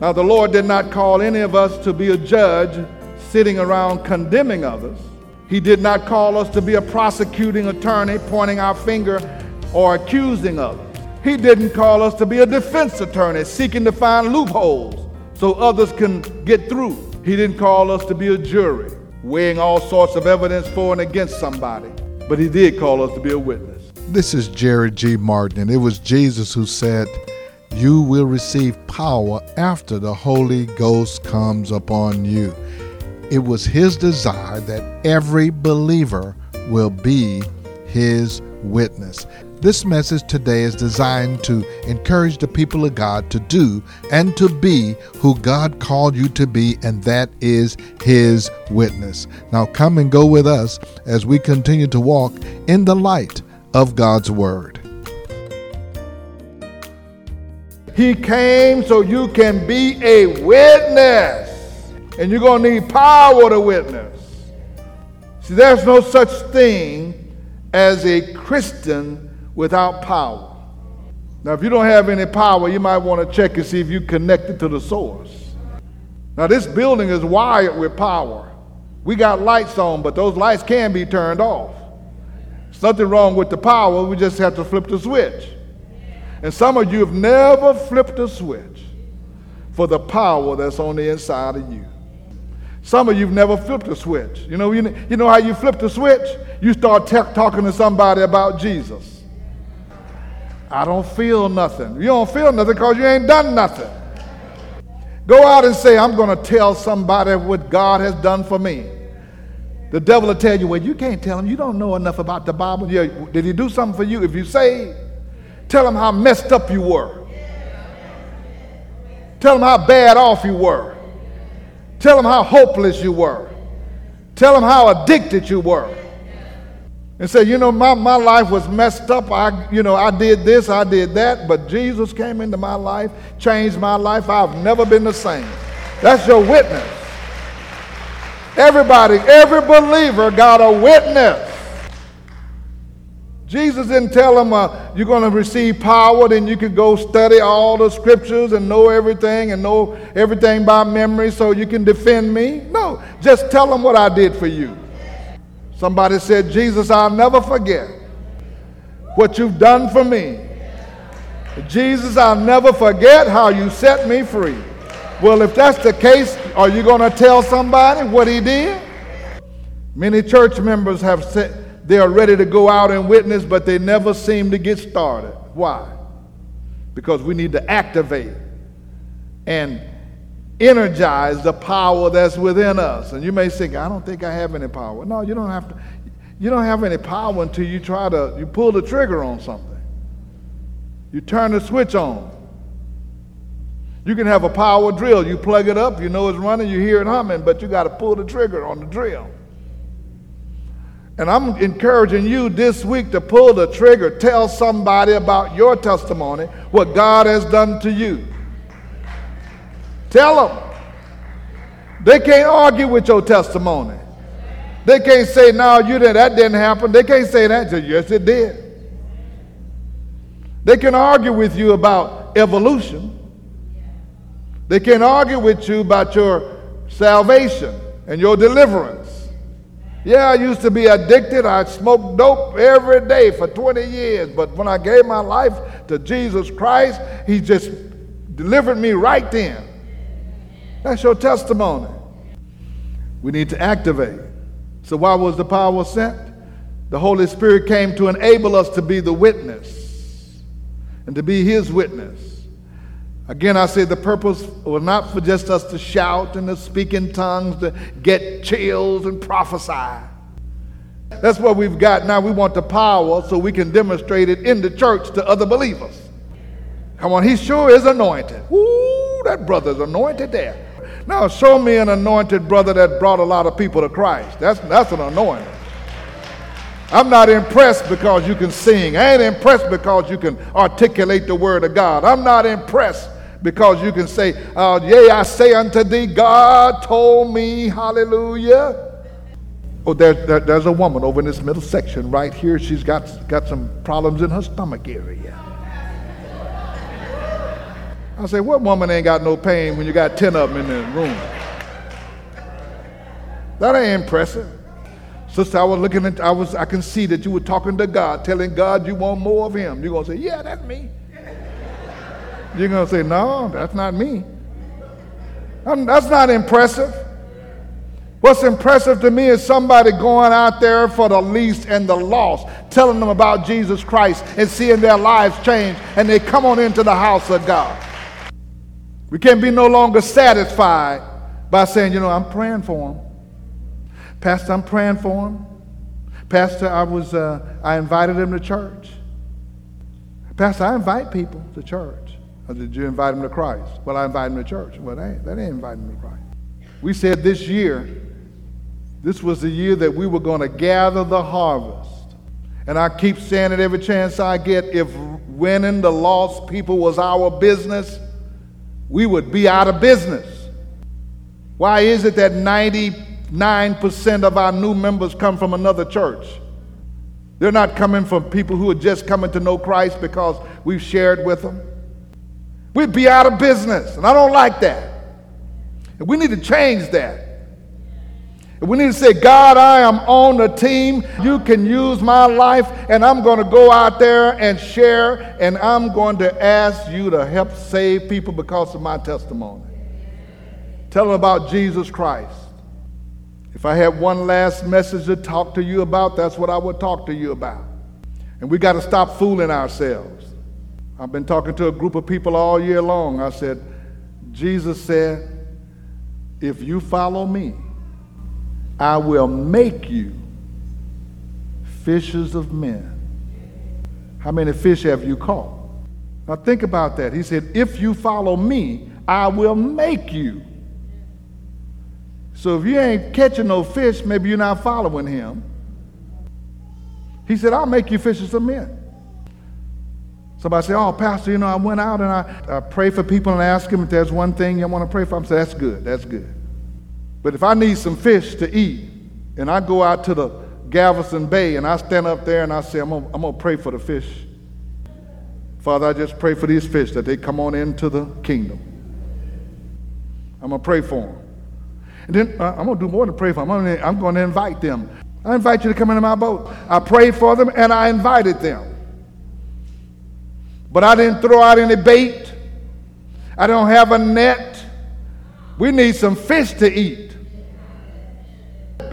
Now, the Lord did not call any of us to be a judge sitting around condemning others. He did not call us to be a prosecuting attorney pointing our finger or accusing others. He didn't call us to be a defense attorney seeking to find loopholes so others can get through. He didn't call us to be a jury weighing all sorts of evidence for and against somebody, but He did call us to be a witness. This is Jerry G. Martin, and it was Jesus who said, You will receive power after the Holy Ghost comes upon you. It was His desire that every believer will be His witness. This message today is designed to encourage the people of God to do and to be who God called you to be, and that is His witness. Now, come and go with us as we continue to walk in the light of God's Word. He came so you can be a witness, and you're going to need power to witness. See, there's no such thing as a Christian without power. Now, if you don't have any power, you might want to check and see if you're connected to the source. Now, this building is wired with power. We got lights on, but those lights can be turned off. There's nothing wrong with the power, we just have to flip the switch. And some of you have never flipped a switch for the power that's on the inside of you. Some of you have never flipped a switch. You know, you, you know how you flip the switch? You start t- talking to somebody about Jesus. I don't feel nothing. You don't feel nothing because you ain't done nothing. Go out and say, I'm going to tell somebody what God has done for me. The devil will tell you, well, you can't tell him. You don't know enough about the Bible. Yeah, did he do something for you? If you say, tell them how messed up you were. Tell them how bad off you were. Tell them how hopeless you were. Tell them how addicted you were and say, you know, my, my life was messed up. I, you know, I did this, I did that, but Jesus came into my life, changed my life. I've never been the same. That's your witness. Everybody, every believer got a witness. Jesus didn't tell them uh, you're going to receive power, then you could go study all the scriptures and know everything and know everything by memory so you can defend me. No, just tell them what I did for you. Somebody said, Jesus, I'll never forget what you've done for me. Jesus, I'll never forget how you set me free. Well, if that's the case, are you going to tell somebody what he did? Many church members have said they are ready to go out and witness, but they never seem to get started. Why? Because we need to activate and energize the power that's within us. And you may think, I don't think I have any power. No, you don't have to. You don't have any power until you try to, you pull the trigger on something. You turn the switch on. You can have a power drill. You plug it up, you know it's running, you hear it humming, but you got to pull the trigger on the drill. And I'm encouraging you this week to pull the trigger. Tell somebody about your testimony, what God has done to you. Tell them. They can't argue with your testimony. They can't say, no, you didn't, that didn't happen. They can't say that. Say, yes, it did. They can argue with you about evolution. They can argue with you about your salvation and your deliverance. Yeah, I used to be addicted. I smoked dope every day for 20 years. But when I gave my life to Jesus Christ, He just delivered me right then. That's your testimony. We need to activate. So, why was the power sent? The Holy Spirit came to enable us to be the witness and to be His witness. Again, I say the purpose was not for just us to shout and to speak in tongues, to get chills and prophesy. That's what we've got now. We want the power so we can demonstrate it in the church to other believers. Come on, he sure is anointed. Ooh, that brother's anointed there. Now, show me an anointed brother that brought a lot of people to Christ. That's, that's an anointing. I'm not impressed because you can sing. I ain't impressed because you can articulate the word of God. I'm not impressed because you can say, uh, Yea, I say unto thee, God told me, hallelujah. Oh, there, there, there's a woman over in this middle section right here. She's got, got some problems in her stomach area. I say, what woman ain't got no pain when you got 10 of them in the room? That ain't impressive. Sister, I was looking at, I was, I can see that you were talking to God, telling God you want more of Him. You're gonna say, yeah, that's me. You're gonna say, no, that's not me. I'm, that's not impressive. What's impressive to me is somebody going out there for the least and the lost, telling them about Jesus Christ and seeing their lives change, and they come on into the house of God. We can't be no longer satisfied by saying, you know, I'm praying for them. Pastor, I'm praying for him. Pastor, I was uh, I invited him to church. Pastor, I invite people to church. Or did you invite them to Christ? Well, I invited them to church. Well, that ain't, that ain't inviting them to Christ. We said this year, this was the year that we were going to gather the harvest. And I keep saying it every chance I get if winning the lost people was our business, we would be out of business. Why is it that 90 9% of our new members come from another church. They're not coming from people who are just coming to know Christ because we've shared with them. We'd be out of business, and I don't like that. And we need to change that. And we need to say, God, I am on the team. You can use my life, and I'm going to go out there and share, and I'm going to ask you to help save people because of my testimony. Tell them about Jesus Christ. If I had one last message to talk to you about, that's what I would talk to you about. And we got to stop fooling ourselves. I've been talking to a group of people all year long. I said, Jesus said, if you follow me, I will make you fishers of men. How many fish have you caught? Now think about that. He said, if you follow me, I will make you so if you ain't catching no fish, maybe you're not following him. He said, I'll make you fishers of men. Somebody say, Oh, Pastor, you know, I went out and I, I pray for people and ask them if there's one thing you want to pray for. I'm saying, That's good, that's good. But if I need some fish to eat and I go out to the Galveston Bay and I stand up there and I say, I'm going to pray for the fish. Father, I just pray for these fish that they come on into the kingdom. I'm going to pray for them. And then uh, I'm going to do more than pray for them. I'm going to invite them. I invite you to come into my boat. I prayed for them and I invited them. But I didn't throw out any bait. I don't have a net. We need some fish to eat.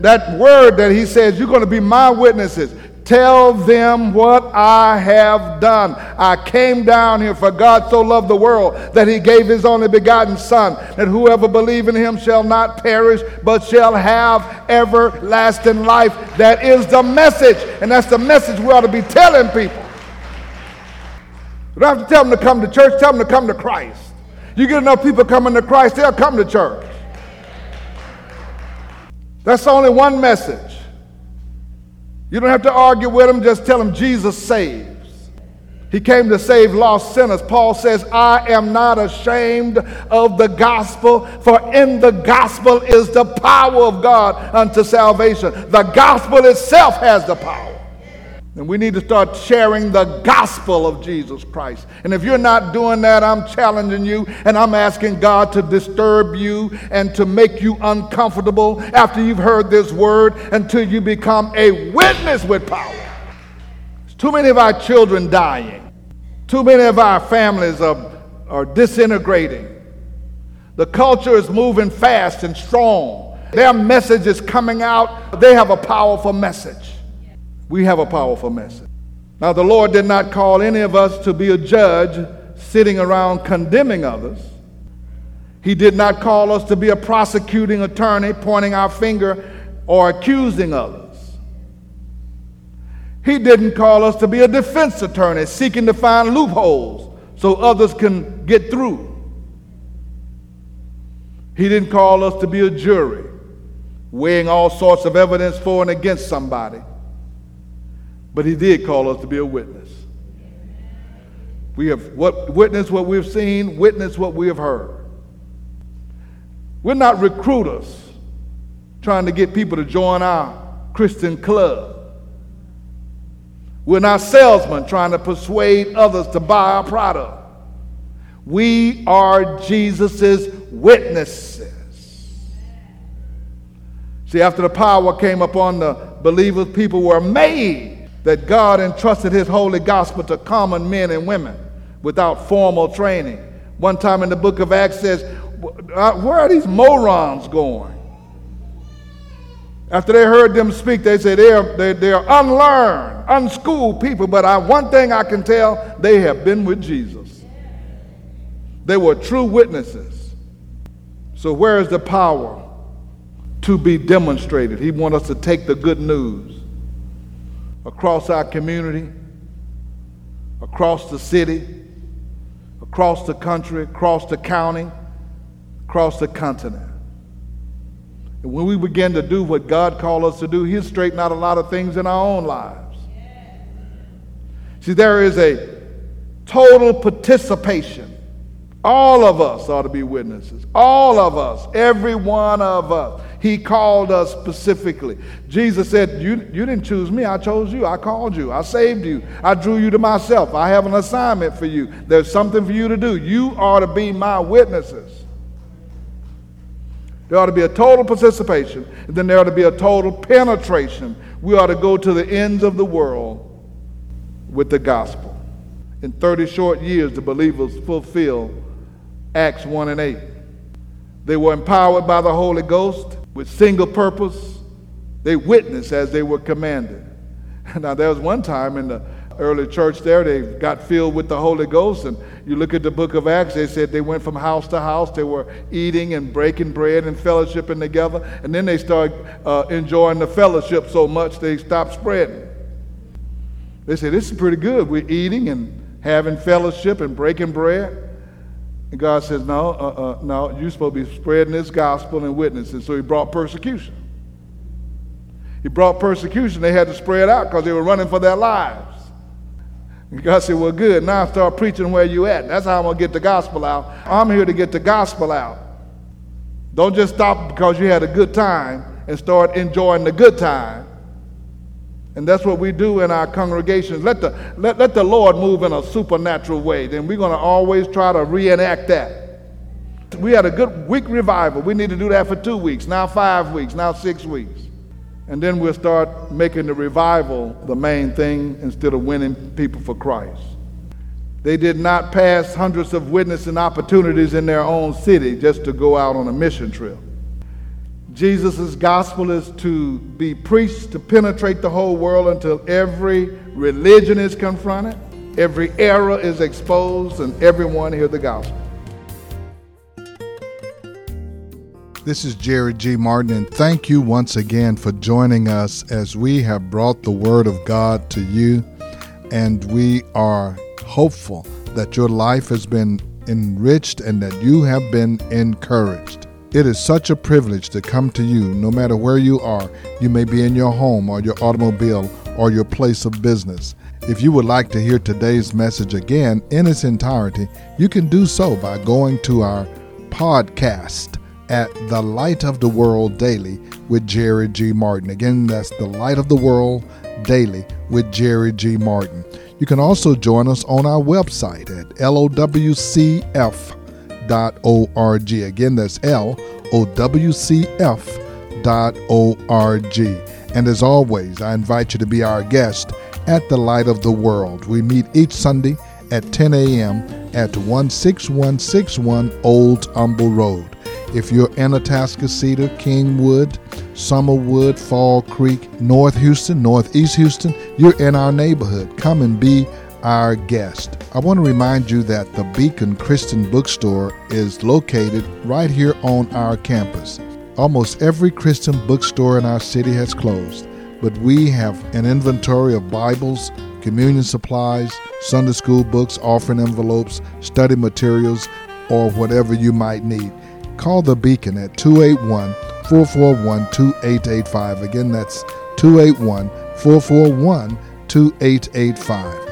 That word that he says, you're going to be my witnesses. Tell them what I have done. I came down here for God so loved the world that he gave his only begotten Son, that whoever believe in him shall not perish, but shall have everlasting life. That is the message, and that's the message we ought to be telling people. You don't have to tell them to come to church, tell them to come to Christ. You get enough people coming to Christ, they'll come to church. That's only one message. You don't have to argue with them, just tell them Jesus saves. He came to save lost sinners. Paul says, I am not ashamed of the gospel, for in the gospel is the power of God unto salvation. The gospel itself has the power. And we need to start sharing the gospel of Jesus Christ. And if you're not doing that, I'm challenging you and I'm asking God to disturb you and to make you uncomfortable after you've heard this word until you become a witness with power. There's too many of our children dying, too many of our families are, are disintegrating. The culture is moving fast and strong. Their message is coming out, they have a powerful message we have a powerful message. Now, the Lord did not call any of us to be a judge sitting around condemning others. He did not call us to be a prosecuting attorney pointing our finger or accusing others. He didn't call us to be a defense attorney seeking to find loopholes so others can get through. He didn't call us to be a jury weighing all sorts of evidence for and against somebody. But he did call us to be a witness. We have what, witnessed what we've seen, witnessed what we have heard. We're not recruiters trying to get people to join our Christian club. We're not salesmen trying to persuade others to buy our product. We are Jesus' witnesses. See, after the power came upon the believers, people were amazed that God entrusted his holy gospel to common men and women without formal training. One time in the book of Acts says, uh, Where are these morons going? After they heard them speak, they said they're, they're, they're unlearned, unschooled people, but I, one thing I can tell, they have been with Jesus. They were true witnesses. So, where is the power to be demonstrated? He wants us to take the good news across our community, across the city, across the country, across the county, across the continent. And when we begin to do what God called us to do, He'll straighten out a lot of things in our own lives. See, there is a total participation. All of us ought to be witnesses. All of us, every one of us. He called us specifically. Jesus said, you, you didn't choose me, I chose you. I called you. I saved you. I drew you to myself. I have an assignment for you. There's something for you to do. You are to be my witnesses. There ought to be a total participation, and then there ought to be a total penetration. We ought to go to the ends of the world with the gospel. In 30 short years, the believers fulfilled Acts 1 and 8. They were empowered by the Holy Ghost with single purpose. They witnessed as they were commanded. Now, there was one time in the early church there, they got filled with the Holy Ghost. And you look at the book of Acts, they said they went from house to house. They were eating and breaking bread and fellowshipping together. And then they started uh, enjoying the fellowship so much they stopped spreading. They said, This is pretty good. We're eating and having fellowship and breaking bread. And God says, No, uh, uh, no, you're supposed to be spreading this gospel and witnessing. So he brought persecution. He brought persecution. They had to spread out because they were running for their lives. And God said, Well, good. Now start preaching where you at. That's how I'm going to get the gospel out. I'm here to get the gospel out. Don't just stop because you had a good time and start enjoying the good time. And that's what we do in our congregations. Let the, let, let the Lord move in a supernatural way. Then we're going to always try to reenact that. We had a good week revival. We need to do that for two weeks, now five weeks, now six weeks. And then we'll start making the revival the main thing instead of winning people for Christ. They did not pass hundreds of witnessing opportunities in their own city just to go out on a mission trip. Jesus' gospel is to be preached to penetrate the whole world until every religion is confronted, every error is exposed, and everyone hear the gospel. This is Jerry G. Martin, and thank you once again for joining us as we have brought the Word of God to you. And we are hopeful that your life has been enriched and that you have been encouraged. It is such a privilege to come to you no matter where you are. You may be in your home or your automobile or your place of business. If you would like to hear today's message again in its entirety, you can do so by going to our podcast at The Light of the World Daily with Jerry G. Martin. Again, that's The Light of the World Daily with Jerry G. Martin. You can also join us on our website at lowcf.org. Again, that's lowcf.org. And as always, I invite you to be our guest at the Light of the World. We meet each Sunday at 10 a.m. at 16161 Old Humble Road. If you're in Cedar, Kingwood, Summerwood, Fall Creek, North Houston, Northeast Houston, you're in our neighborhood. Come and be our guest. I want to remind you that the Beacon Christian Bookstore is located right here on our campus. Almost every Christian bookstore in our city has closed, but we have an inventory of Bibles, communion supplies, Sunday school books, offering envelopes, study materials, or whatever you might need call the Beacon at 281 441 2885. Again, that's 281 441 2885.